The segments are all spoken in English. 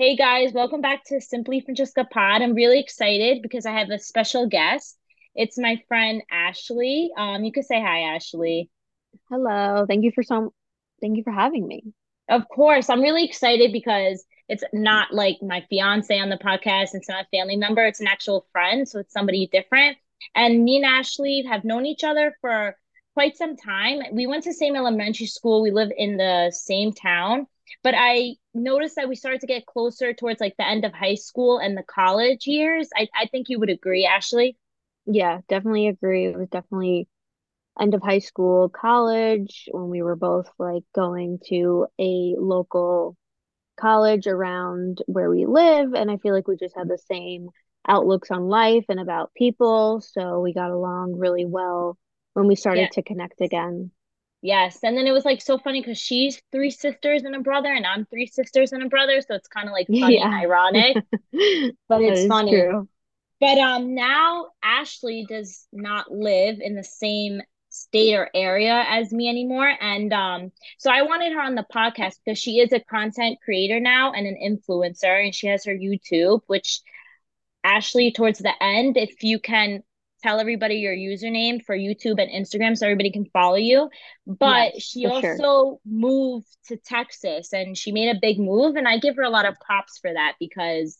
Hey guys, welcome back to Simply Francesca Pod. I'm really excited because I have a special guest. It's my friend Ashley. Um, you could say hi, Ashley. Hello. Thank you for some thank you for having me. Of course, I'm really excited because it's not like my fiance on the podcast. It's not a family member. It's an actual friend, so it's somebody different. And me and Ashley have known each other for quite some time. We went to same elementary school. We live in the same town, but I noticed that we started to get closer towards like the end of high school and the college years. I, I think you would agree, Ashley. Yeah, definitely agree. It was definitely end of high school, college, when we were both like going to a local college around where we live. And I feel like we just had the same outlooks on life and about people. So we got along really well when we Yeah. started to connect again. Yes. And then it was like so funny because she's three sisters and a brother, and I'm three sisters and a brother. So it's kind of like funny and ironic, but it's funny. true. But um now Ashley does not live in the same state or area as me anymore. And um so I wanted her on the podcast because she is a content creator now and an influencer, and she has her YouTube, which Ashley, towards the end, if you can tell everybody your username for YouTube and Instagram so everybody can follow you. But Yes, she for sure. also moved to Texas and she made a big move. And I give her a lot of props for that because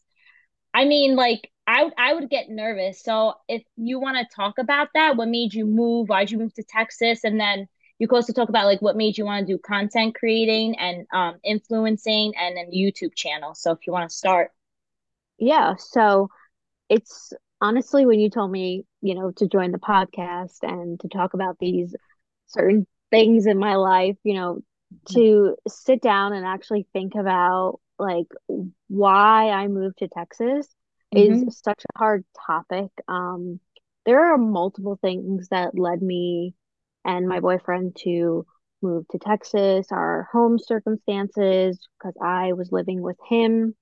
I mean, like, I, I would get nervous. So if you want to talk about that, what made you move? Why'd you move to Texas? And then you could also talk about like what made you want to do content creating and um, influencing and then YouTube channel. So if you want to start. Yeah, so it's honestly when you told me, you know, to join the podcast and to talk about these certain things in my life, you know, to sit down and actually think about like why I moved to Texas is Mm-hmm. such a hard topic. Um, there are multiple things that led me and my boyfriend to move to Texas, our home circumstances, because I was living with him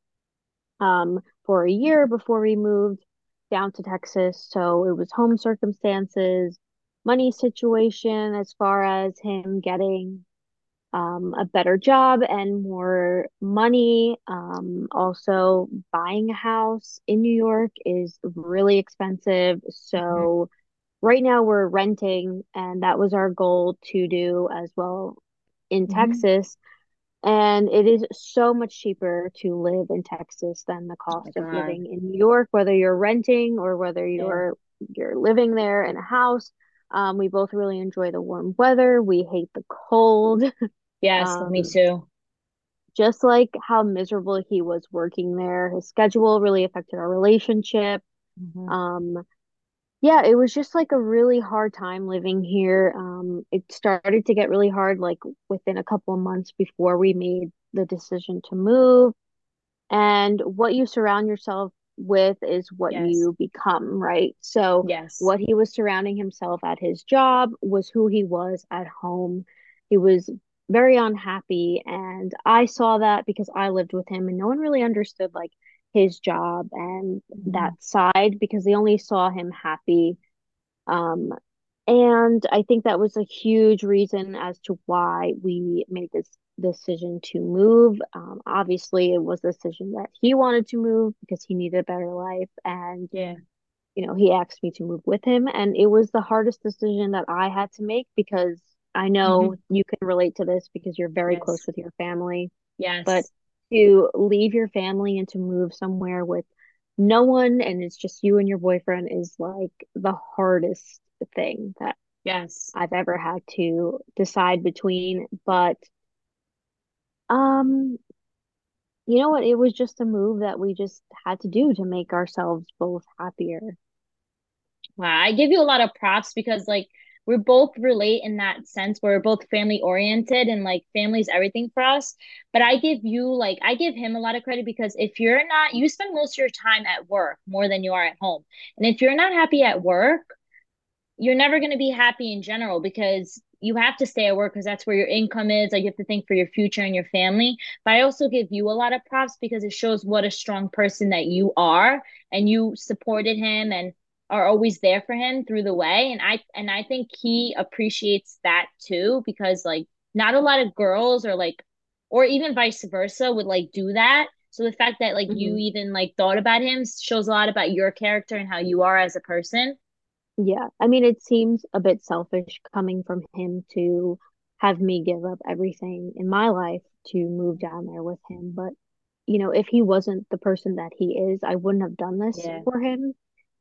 um, for a year before we moved down to Texas. So it was home circumstances, money situation as far as him getting um, a better job and more money. Um, also, buying a house in New York is really expensive. Mm-hmm. So right now we're renting, and that was our goal to do as well in Mm-hmm. Texas. And it is so much cheaper to live in Texas than the Oh cost of God. living in New York, whether you're renting or whether you're you're living there in a house. Um, we both really enjoy the warm weather. We hate the cold. Yes, me Um, too. just like how miserable he was working there, his schedule really affected our relationship. hmm Um, yeah, it was just like a really hard time living here. Um, it started to get really hard like within a couple of months before we made the decision to move. And what you surround yourself with is what Yes. you become, right? So, Yes. what he was surrounding himself at his job was who he was at home. He was very unhappy. And I saw that because I lived with him, and no one really understood like his job and that hmm side because they only saw him happy. Um, and I think that was a huge reason as to why we made this decision to move. Um, obviously, it was a decision that he wanted to move because he needed a better life. And, Yeah. you know, he asked me to move with him. And it was the hardest decision that I had to make because I know hmm you can relate to this because you're very close with your family. Yes. But Yes. To leave your family and to move somewhere with no one and it's just you and your boyfriend is like the hardest thing that Yes. I've ever had to decide between. But um, you know what? It was just a move that we just had to do to make ourselves both happier. Wow. I give you a lot of props because like we're both relate in that sense where we're both family oriented and like family's everything for us. But I give you like I give him a lot of credit because if you're not you spend most of your time at work more than you are at home. And if you're not happy at work, you're never going to be happy in general because you have to stay at work because that's where your income is. Like you have to think for your future and your family. But I also give you a lot of props because it shows what a strong person that you are and you supported him and are always there for him through the way. And I and I think he appreciates that too because like not a lot of girls or like or even vice versa would like do that. So the fact that like you hmm even like thought about him shows a lot about your character and how you are as a person. Yeah. I mean, it seems a bit selfish coming from him to have me give up everything in my life to move down there with him. But, you know, if he wasn't the person that he is, I wouldn't have done this Yeah. for him.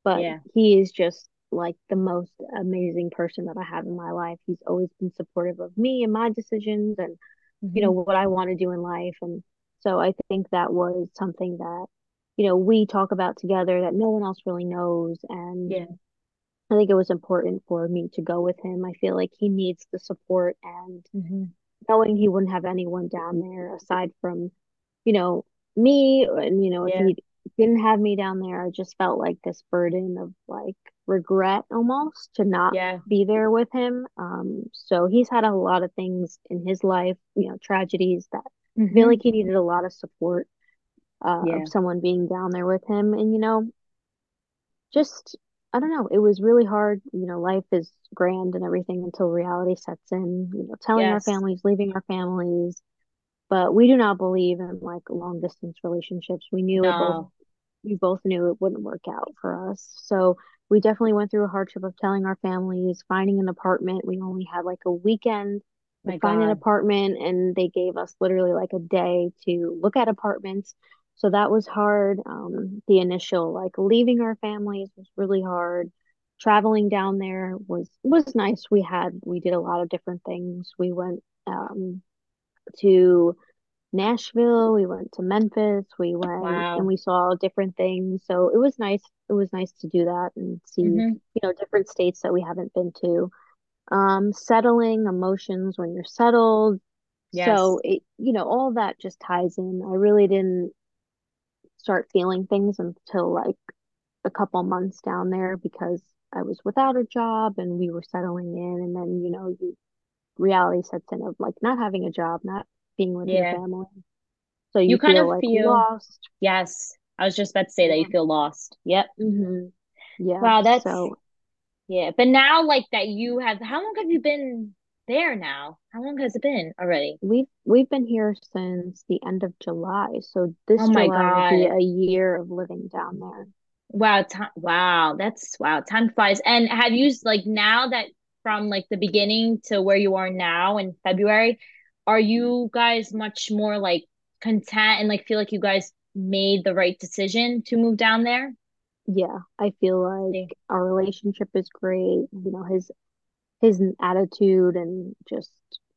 But Yeah. he is just like the most amazing person that I have in my life. He's always been supportive of me and my decisions and, you know, hmm what I want to do in life. And so I think that was something that, you know, we talk about together that no one else really knows. And Yeah. I think it was important for me to go with him. I feel like he needs the support and hmm knowing he wouldn't have anyone down there aside from, you know, me. And, you know, if he didn't have me down there, I just felt like this burden of like regret almost to not Yeah. be there with him. Um, so he's had a lot of things in his life, you know, tragedies that I feel hmm like he needed a lot of support uh, of someone being down there with him. And, you know, just I don't know, it was really hard. You know, life is grand and everything until reality sets in, you know, telling our families, leaving our families. But we do not believe in like long distance relationships. We knew No. We both knew it wouldn't work out for us. So we definitely went through a hardship of telling our families, finding an apartment. We only had like a weekend to My find an apartment, and they gave us literally like a day to look at apartments. So that was hard. Um, the initial like leaving our families was really hard. Traveling down there was was nice. We had we did a lot of different things. We went um, to Nashville, we went to Memphis, we went and we saw different things. So it was nice. It was nice to do that and see, hmm you know, different states that we haven't been to. Um, settling emotions when you're settled. Yes. So it, you know, all that just ties in. I really didn't start feeling things until like a couple months down there because I was without a job and we were settling in. And then, you know, you, reality sets in of like not having a job, not being with your family. So You you kind feel of like feel, lost. yes. I was just about to say that you feel lost. Yep. hmm Yeah. Wow, that's So yeah. But now like that you have how long have you been there now? How long has it been already? we've we've been here since the end of July. So Oh this my July will be a year of living down there. Wow, time, wow, that's wow, time flies. And have you like now that from like the beginning to where you are now in February, are you guys much more like content and like feel like you guys made the right decision to move down there? Yeah, I feel like our relationship is great. You know, his his attitude and just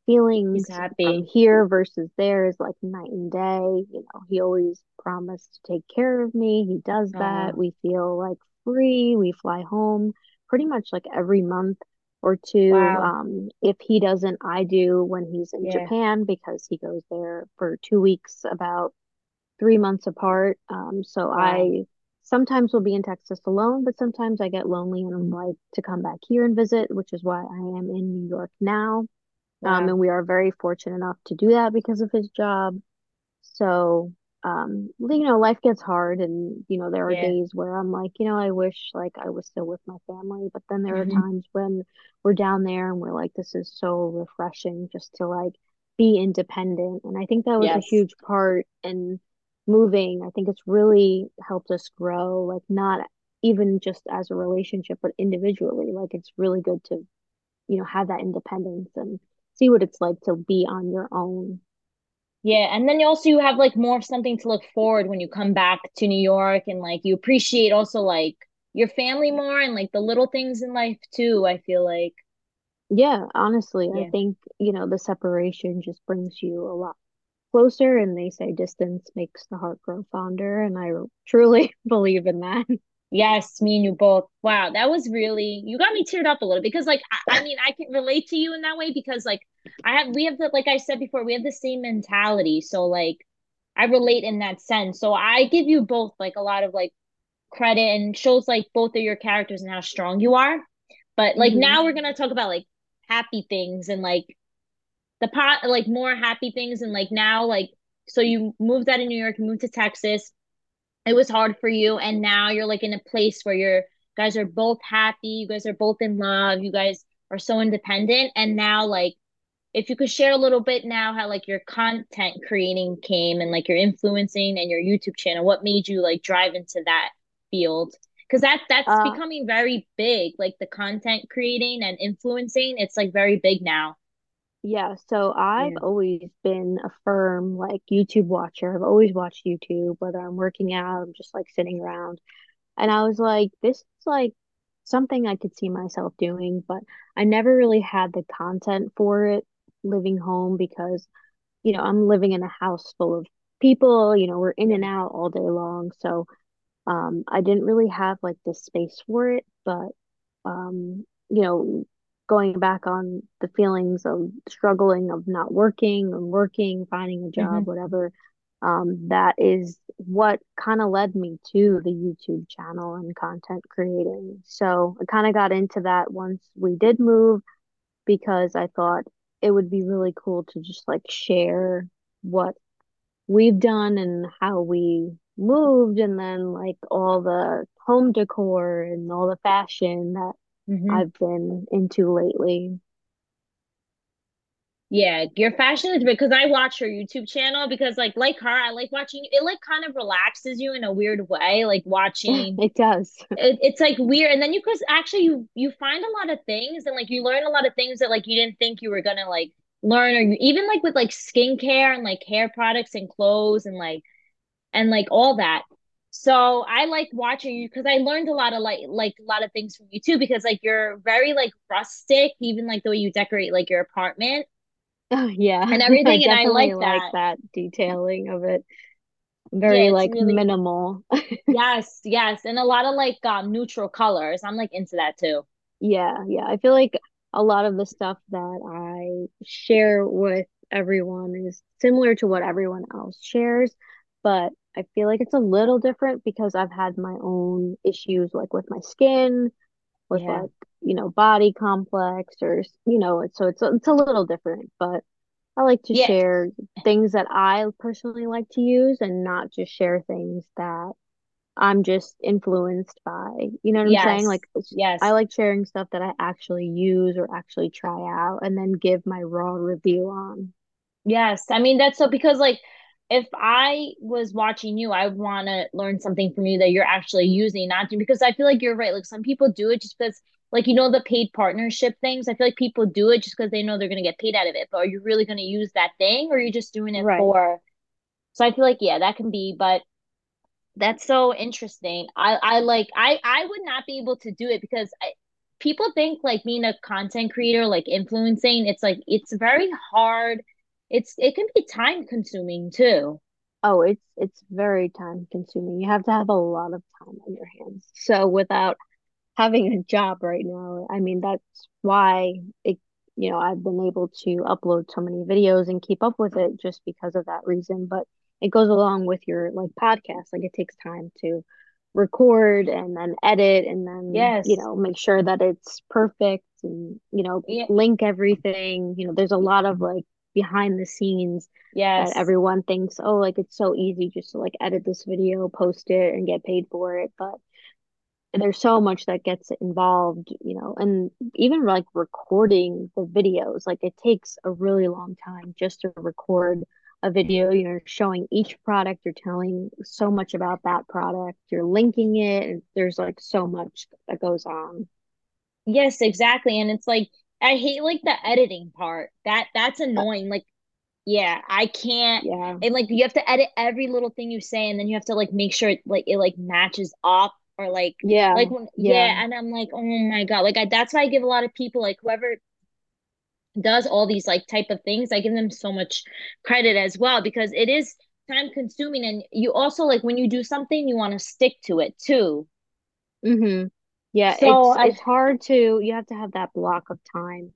feelings from happy. here versus there is like night and day. You know, he always promised to take care of me. He does that. Oh, We feel like free. We fly home pretty much like every month or two. wow. Um, if he doesn't, I do when he's in Yeah. Japan because he goes there for two weeks about three months apart. Um, so Wow. I sometimes will be in Texas alone, but sometimes I get lonely and I'm like to come back here and visit, which is why I am in New York now. Um, and we are very fortunate enough to do that because of his job. So, um, you know, life gets hard and, you know, there are Yeah. days where I'm like, you know, I wish like I was still with my family, but then there are hmm times when we're down there and we're like, this is so refreshing just to like be independent. And I think that was a huge part in moving. I think it's really helped us grow, like not even just as a relationship, but individually. Like it's really good to, you know, have that independence and see what it's like to be on your own. Yeah, and then you also you have like more of something to look forward when you come back to New York and like you appreciate also like your family more and like the little things in life too, I feel like. Yeah, honestly, I think, you know, the separation just brings you a lot closer, and they say distance makes the heart grow fonder, and I truly believe in that. Yes, me and you both. Wow, that was really you got me teared up a little because like I, I mean I can relate to you in that way because like I have we have the like I said before, we have the same mentality. So like I relate in that sense. So I give you both like a lot of like credit and shows like both of your characters and how strong you are. But like hmm now we're gonna talk about like happy things and like the pot like more happy things and like now like so you moved out of New York, you moved to Texas. It was hard for you and now you're like in a place where you're guys are both happy, you guys are both in love, you guys are so independent and now like if you could share a little bit now how like your content creating came and like your influencing and your YouTube channel, what made you like drive into that field? Because that that's Uh, becoming very big, like the content creating and influencing, it's like very big now. Yeah, so I've Yeah. always been a firm like YouTube watcher. I've always watched YouTube, whether I'm working out, I'm just like sitting around. And I was like, this is like something I could see myself doing, but I never really had the content for it living home because, you know, I'm living in a house full of people, you know, we're in and Yeah. out all day long. So um I didn't really have like the space for it, but um, you know, going back on the feelings of struggling of not working and working, finding a job, hmm whatever, um, that is what kind of led me to the YouTube channel and content creating. So I kind of got into that once we did move because I thought it would be really cool to just like share what we've done and how we moved and then like all the home decor and all the fashion that hmm I've been into lately. Yeah, your fashion is because I watch her YouTube channel because like like her, I like watching it like kind of relaxes you in a weird way, like watching It does. it, it's like weird and then you cause actually you you find a lot of things and like you learn a lot of things that like you didn't think you were gonna like learn or you, even like with like skincare and like hair products and clothes and like and like all that. So I like watching you because I learned a lot of like like a lot of things from you too because like you're very like rustic, even like the way you decorate like your apartment Oh, yeah, and I everything and I like like that. that detailing of it. Very it's like really minimal. yes, yes, and a lot of like um neutral colors. I'm like into that too. Yeah, yeah. I feel like a lot of the stuff that I share with everyone is similar to what everyone else shares, but I feel like it's a little different because I've had my own issues like with my skin, with Yeah. like, you know, body complex or, you know, so it's it's a little different, but I like to Yeah. share things that I personally like to use and not just share things that I'm just influenced by, you know what I'm saying? Like it's- I like sharing stuff that I actually use or actually try out and then give my raw review on. Yes. I mean, that's so because like if I was watching you, I would want to learn something from you that you're actually using, not to, because I feel like you're right. Like some people do it just because, like, you know, the paid partnership things. I feel like people do it just because they know they're going to get paid out of it. But are you really going to use that thing or are you just doing it Right. for? So I feel like, yeah, that can be, but that's so interesting. I, I like, I, I would not be able to do it because I, people think like being a content creator, like influencing, it's like, it's very hard it's it can be time consuming too. Oh, it's it's very time consuming. You have to have a lot of time on your hands. So without having a job right now, I mean that's why it you know, I've been able to upload so many videos and keep up with it just because of that reason. But it goes along with your like podcast. Like it takes time to record and then edit and then, yes. you know, make sure that it's perfect and, you know, Yeah. link everything. You know, there's a lot of like behind the scenes that everyone thinks, oh, like it's so easy just to like edit this video, post it, and get paid for it. But there's so much that gets involved, you know, and even like recording the videos, like it takes a really long time just to record a video. You're showing each product, you're telling so much about that product, you're linking it, and there's like so much that goes on. Yes, exactly. And it's like I hate like the editing part. That that's Uh, annoying. Like, yeah, I can't yeah, and like you have to edit every little thing you say and then you have to like make sure it like it like matches up or like yeah, like when yeah. yeah, and I'm like, oh my God. Like I that's why I give a lot of people like whoever does all these like type of things, I give them so much credit as well because it is time consuming and you also like when you do something you want to stick to it too. hmm Yeah, So it's I it's hard to you have to have that block of time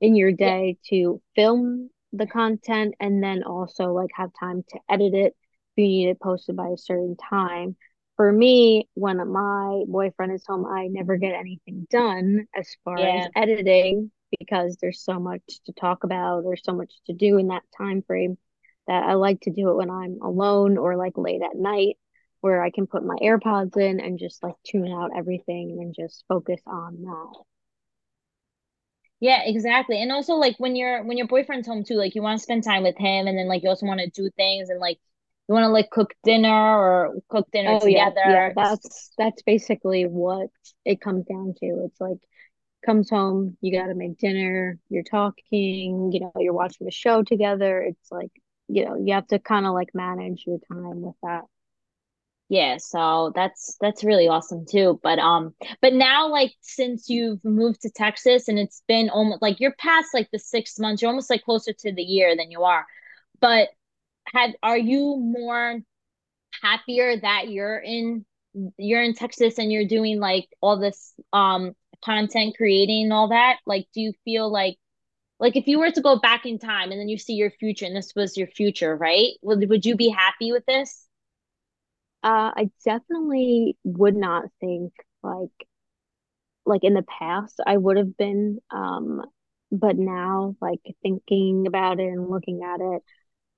in your yeah, day to film the content and then also like have time to edit it if you need it posted by a certain time. For me, when my boyfriend is home, I never get anything done as far as yeah. editing because there's so much to talk about, there's so much to do in that time frame that I like to do it when I'm alone or like late at night where I can put my AirPods in and just like tune out everything and just focus on that. Yeah, exactly. And also like when your when your boyfriend's home too, like you want to spend time with him and then like you also want to do things and like you want to like cook dinner or cook dinner Oh yeah, yeah. together. That's that's basically what it comes down to. It's like comes home, you got to make dinner, you're talking, you know, you're watching the show together. It's like, you know, you have to kind of like manage your time with that. Yeah, so that's that's really awesome too. But um but now like since you've moved to Texas and it's been almost like you're past like the six months, you're almost like closer to the year than you are. But have are you more happier that you're in you're in Texas and you're doing like all this um content creating and all that? Like do you feel like like if you were to go back in time and then you see your future and this was your future, right? Would would you be happy with this? Uh, I definitely would not think like like in the past I would have been um but now like thinking about it and looking at it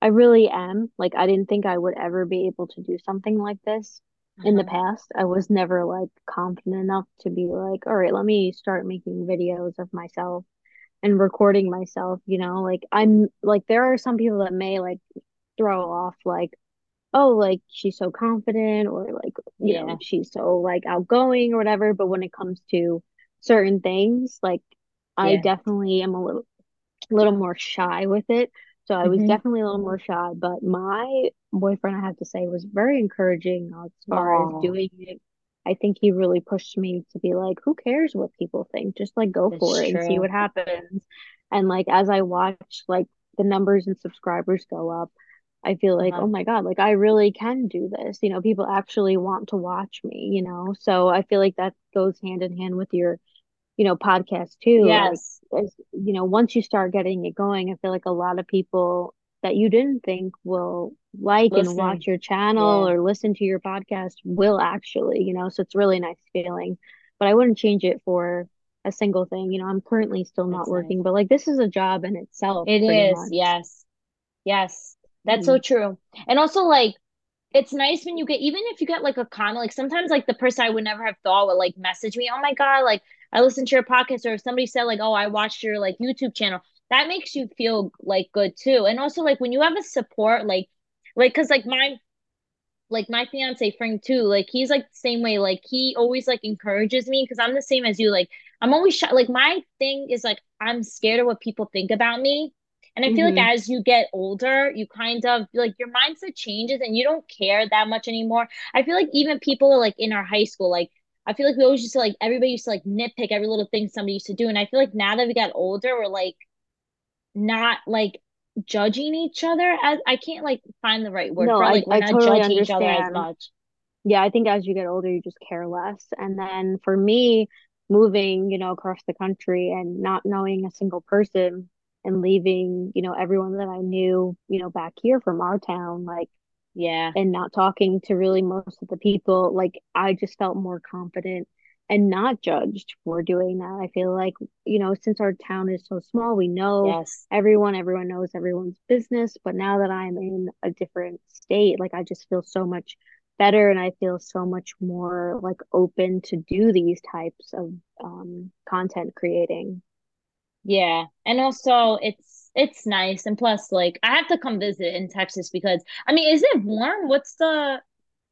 I really am. Like I didn't think I would ever be able to do something like this in the Uh-huh. past. I was never like confident enough to be like all right let me start making videos of myself and recording myself you know? Like I'm like there are some people that may like throw off like oh, like she's so confident or like, you know, Yeah, she's so like outgoing or whatever. But when it comes to certain things, like I definitely am a little little more shy with it. So I was hmm definitely a little more shy, but my boyfriend, I have to say, was very encouraging as far as Oh, doing it. I think he really pushed me to be like, who cares what people think? Just like go that's for it and see what happens. And like as I watch like the numbers and subscribers go up, I feel like, Uh-huh. oh my God, like I really can do this. You know, people actually want to watch me, you know? So I feel like that goes hand in hand with your you know, podcast too. Like, Yes. as, you know, once you start getting it going, I feel like a lot of people that you didn't think will like and watch your channel Yeah, or listen to your podcast will actually, you know, so it's really nice feeling. But I wouldn't change it for a single thing. You know, I'm currently still not that's nice. working, but like this is a job in itself, It is. much. Yes. Yes. That's so Mm. true. And also like it's nice when you get even if you get like a comment, like sometimes like the person I would never have thought would like message me, oh my God, like I listened to your podcast, or if somebody said like, oh, I watched your like YouTube channel, that makes you feel like good too. And also like when you have a support, like like because like my like my fiance Frank too, like he's like the same way. Like he always like encourages me because I'm the same as you. Like I'm always shy. Like my thing is like I'm scared of what people think about me. And I feel like hmm as you get older, you kind of like your mindset changes and you don't care that much anymore. I feel like even people like in our high school, like I feel like we always used to like everybody used to like nitpick every little thing somebody used to do. And I feel like now that we got older, we're like not like judging each other as I can't like find the right word No, for it. I Like we're I not totally judging each other as understand. much. yeah, I think as you get older, you just care less. And then for me, moving, you know, across the country and not knowing a single person and leaving, you know, everyone that I knew, you know, back here from our town, like, Yeah. and not talking to really most of the people, like, I just felt more confident and not judged for doing that. I feel like, you know, since our town is so small, we know Yes. everyone, everyone knows everyone's business. But now that I'm in a different state, like, I just feel so much better and I feel so much more like open to do these types of um, content creating. Yeah. And also it's it's nice. And plus, like I have to come visit in Texas because I mean, is it warm? What's the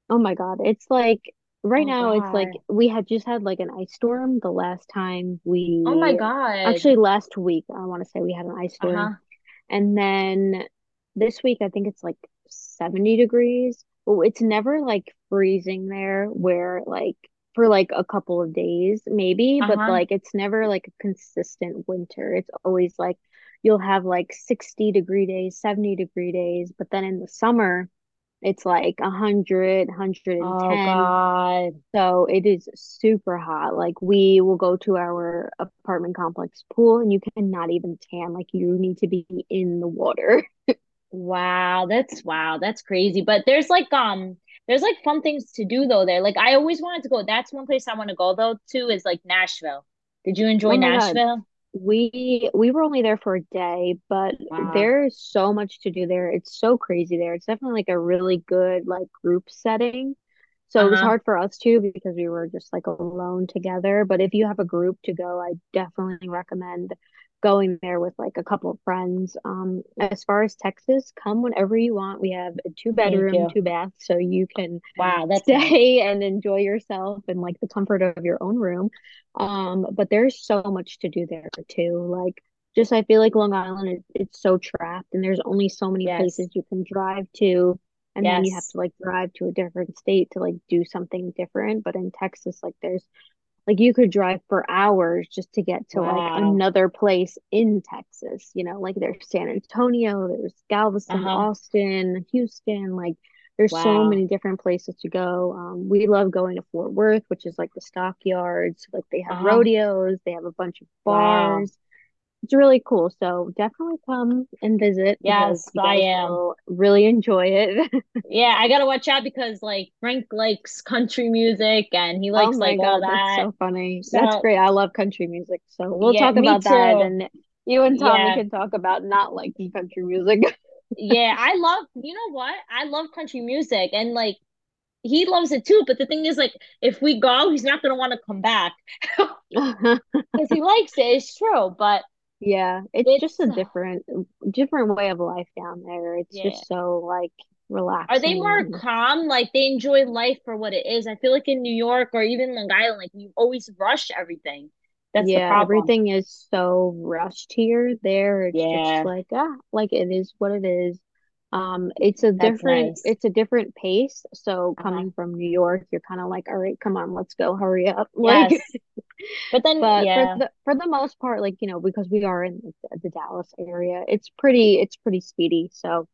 Oh my God. It's like right oh now it's like we had just had like an ice storm the last time we Oh my God. actually last week I want to say we had an ice storm. Uh-huh. And then this week I think it's like 70 degrees. Well, it's never like freezing there where like for like a couple of days maybe, but Uh-huh. like it's never like a consistent winter. It's always like you'll have like 60 degree days, 70 degree days, but then in the summer it's like 100, Oh God. So it is super hot. Like we will go to our apartment complex pool and you cannot even tan. Like you need to be in the water. Wow. That's wow. That's crazy. But there's like um there's like fun things to do though there. Like I always wanted to go. That's one place I want to go though too is like Nashville. Did you enjoy Oh God. Nashville? We we were only there for a day, but Wow. there's so much to do there. It's so crazy there. It's definitely like a really good like group setting. So it was Uh-huh. hard for us too because we were just like alone together. But if you have a group to go, I definitely recommend going there with like a couple of friends. Um, as far as Texas, come whenever you want. We have a two bedroom, two bath, so you can Wow, that's nice. stay and enjoy yourself in like the comfort of your own room. Um, but there's so much to do there too. Like just I feel like Long Island is it's so trapped and there's only so many Yes. places you can drive to and then you have to like drive to a different state to like do something different. But in Texas, like there's like you could drive for hours just to get to like another place in Texas, you know, like there's San Antonio, there's Galveston, Uh-huh. Austin, Houston, like there's so many different places to go. Um, we love going to Fort Worth, which is like the stockyards, like they have Uh-huh. rodeos, they have a bunch of Wow. bars. It's really cool. So definitely come and visit Yes, I am. really enjoy it. Yeah, I gotta watch out because like Frank likes country music and he Oh likes my like all God, that's that. so funny. That's great. I love country music. So we'll yeah, talk about that. And you and Tommy Yeah. can talk about not liking country music. Yeah, I love, you know what? I love country music and like he loves it too, but the thing is like if we go, he's not gonna want to come back because he likes it. It's true, but Yeah, it's just a different different way of life down there. It's yeah. just so like relaxed. Are they more calm? Like they enjoy life for what it is. I feel like in New York or even Long Island, like you always rush everything. That's the yeah, problem. everything is so rushed here. There, it's just Yeah, like ah, like it is what it is. Um, it's a that's different nice. it's a different pace. So Uh-huh. coming from New York, you're kind of like, all right, come on, let's go, hurry up. Like Yes. But then, But for the for the most part, like, you know, because we are in the, the Dallas area, it's pretty it's pretty speedy. So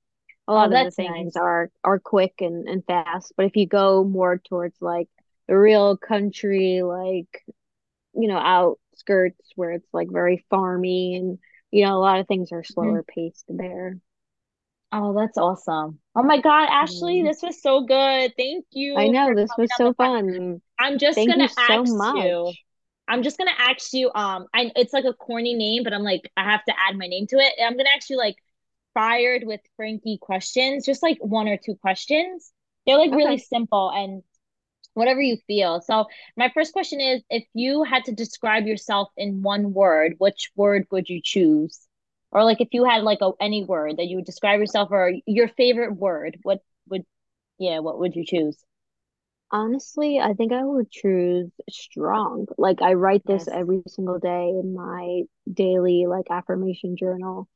a Oh, lot of the things nice. are are quick and, and fast. But if you go more towards like the real country, like, you know, outskirts where it's like very farmy and you know, a lot of things are Mhm. slower paced there. Oh, that's awesome. Oh my God, Ashley, Yeah. this was so good. Thank you I know this was so fun. I'm just Thank gonna so ask you. I'm just gonna ask you. Um, I it's like a corny name, but I'm like I have to add my name to it. I'm gonna ask you like fired with Frankie questions, just like one or two questions. They're like really simple and whatever you feel. So my first question is, if you had to describe yourself in one word, which word would you choose? Or like if you had like a any word that you would describe yourself or your favorite word, what would yeah, what would you choose? Honestly, I think I would choose strong. Like I write this Yes. every single day in my daily like affirmation journal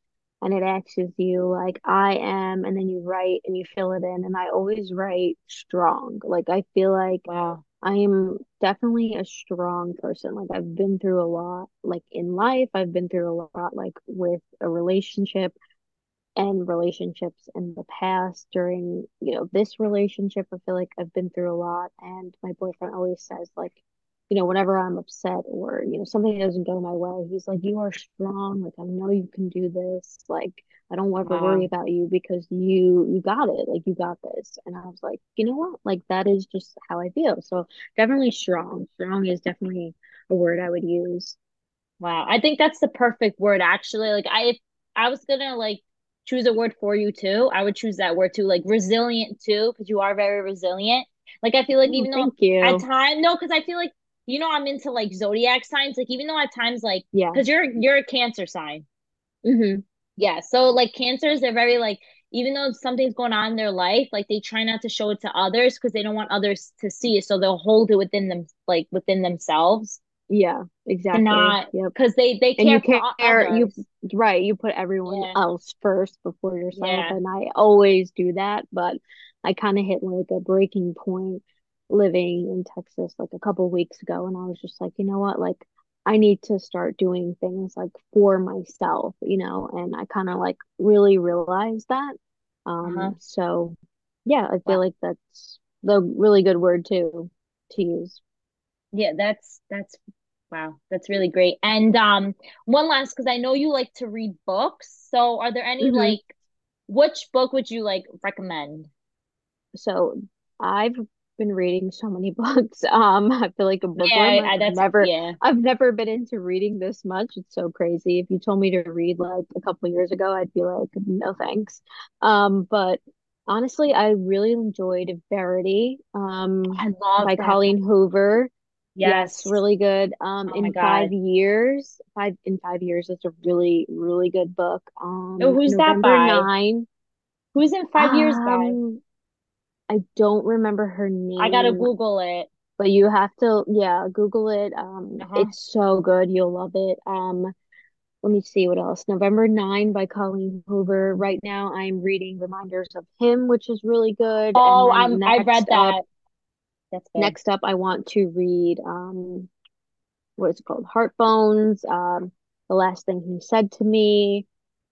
and it asks you like I am and then you write and you fill it in and I always write strong. Like I feel like Wow. I am definitely a strong person. Like I've been through a lot like in life. I've been through a lot like with a relationship and relationships in the past during, you know, this relationship. I feel like I've been through a lot, and my boyfriend always says, like, you know, whenever I'm upset or, you know, something doesn't go my way, he's like, You are strong. Like, I know you can do this. Like, I don't ever uh-huh. worry about you because you you got it. Like, you got this. And I was like, you know what? Like, that is just how I feel. So definitely strong. Strong is definitely a word I would use. Wow. I think that's the perfect word actually. Like I I was gonna like choose a word for you too, I would choose that word too, like resilient too, because you are very resilient. Like I feel like Oh, even though thank at you. times no, because I feel like you know I'm into like zodiac signs, like even though at times like Yeah. because you're you're a cancer sign. Mm-hmm. Yeah. So like cancers, they're very like even though something's going on in their life, like they try not to show it to others because they don't want others to see it. So they'll hold it within them like within themselves Yeah, exactly. not Yep. because they they And you care for you, right, you put everyone Yeah. else first before yourself. Yeah. And I always do that, but I kind of hit like a breaking point living in Texas like a couple weeks ago. And I was just like, you know what? Like, I need to start doing things like for myself, you know, and I kind of like really realized that. Uh-huh. Um, so yeah, I feel Wow. like that's the really good word too to use. Yeah, that's that's wow. That's really great. And um one last because I know you like to read books. So are there any hmm like which book would you like recommend? So I've been reading so many books. Um, I feel like a bookworm. Yeah, I've I, that's never, yeah. I've never been into reading this much. It's so crazy. If you told me to read like a couple years ago, I'd be like, no thanks. Um, but honestly, I really enjoyed Verity, um, I love by that. Colleen Hoover. Yes, Yes. really good. Um, Oh in five years, five in five years, it's a really, really good book. Oh, Um, who's that by? 9. Who's in five years by? Um, I don't remember her name. I gotta Google it. but you have to, yeah, Google it. Um, Uh-huh. it's so good. You'll love it. Um, let me see what else. November 9 by Colleen Hoover. Right now, I'm reading Reminders of Him, which is really good. Oh, I'm I read next up, that. That's good. next up, I want to read um what is it called? Heart Bones, um, The Last Thing He Said to Me.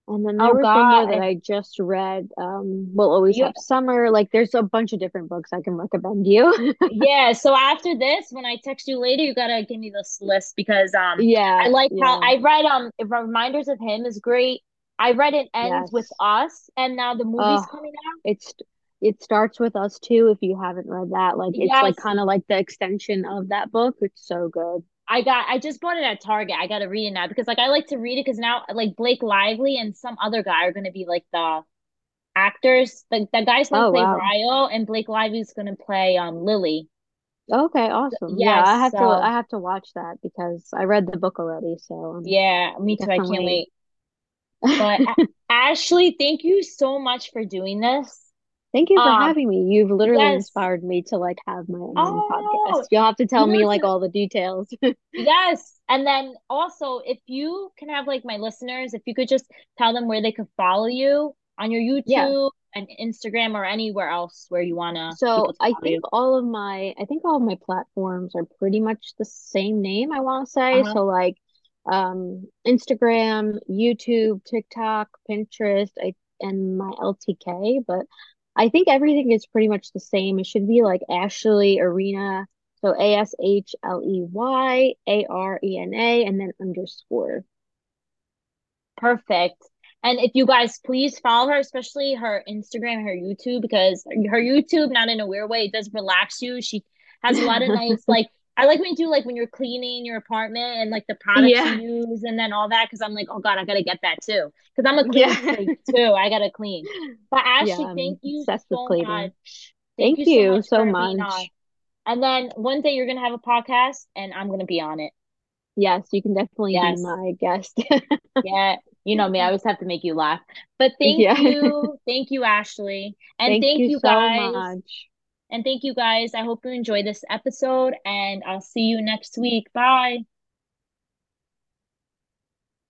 And then there Oh was one that I just read, um, We'll Always You Have Summer. Like there's a bunch of different books I can recommend you. yeah, so after this, when I text you later, you gotta give me this list because um yeah, I Yeah, like how I read um Reminders of Him is great. I read It Ends with. Us and now the movie's Oh, coming out. it's it starts with us too if you haven't read that. Like it's like kind of like the extension of that book. It's so good. I got I just bought it at Target. I gotta read it now because like I like to read it because now like Blake Lively and some other guy are gonna be like the actors. The the guy's gonna Oh play wow. Ryle and Blake Lively's gonna play um Lily. Okay, awesome. Yeah, I Yes, have to I have to watch that because I read the book already, so I'm yeah, me too. I can't wait. But Ashley, thank you so much for doing this. Thank you for Um, having me. You've literally yes. inspired me to like have my own podcast. Oh, You'll have to tell me like all the details. yes. And then also, if you can have like my listeners, if you could just tell them where they could follow you on your Yeah. YouTube and Instagram or anywhere else where you wanna So to I think you. all of my I think all of my platforms are pretty much the same name, I want to say. Uh-huh. So like um Instagram, YouTube, TikTok, Pinterest, I and my LTK, but I think everything is pretty much the same. It should be like Ashley Arena. So A S H L E Y A R E N A and then underscore. Perfect. And if you guys please follow her, especially her Instagram her YouTube, because her YouTube, not in a weird way, it does relax you. She has a lot of nice, like, I like when you do, like, when you're cleaning your apartment and, like, the products you use and then all that, because I'm like, oh God, I gotta get that too. Because I'm a clean Yeah. too. I gotta clean. But Ashley, I'm thank you obsessed with so cleaning. much. Thank Thank you so much so for being on. much. And then one day you're gonna have a podcast and I'm gonna be on it. Yes, you can definitely be Yes. my guest. Yeah, you know me, I always have to make you laugh. But thank Yeah. you. Thank you, Ashley. And Thank thank you you so guys. much. And thank you guys. I hope you enjoy this episode and I'll see you next week. Bye.